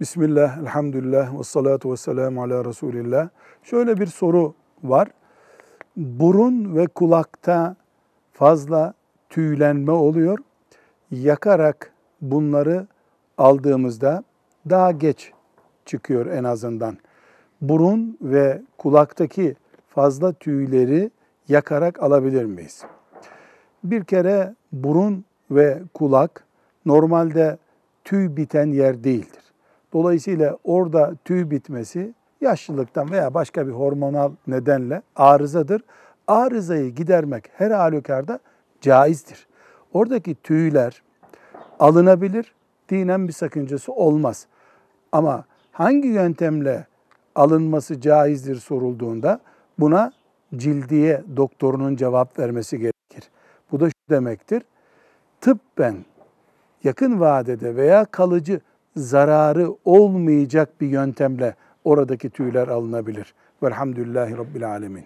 Bismillah, elhamdülillah ve salatu ve selamu ala Resulillah. Şöyle bir soru var. Burun ve kulakta fazla tüylenme oluyor. Yakarak bunları aldığımızda daha geç çıkıyor en azından. Burun ve kulaktaki fazla tüyleri yakarak alabilir miyiz? Bir kere burun ve kulak normalde tüy biten yer değildir. Dolayısıyla orada tüy bitmesi yaşlılıktan veya başka bir hormonal nedenle arızadır. Arızayı gidermek her halükarda caizdir. Oradaki tüyler alınabilir, dinen bir sakıncası olmaz. Ama hangi yöntemle alınması caizdir sorulduğunda buna cildiye doktorunun cevap vermesi gerekir. Bu da şu demektir. Tıbben yakın vadede veya kalıcı zararı olmayacak bir yöntemle oradaki tüyler alınabilir. Velhamdülillahi Rabbil Alemin.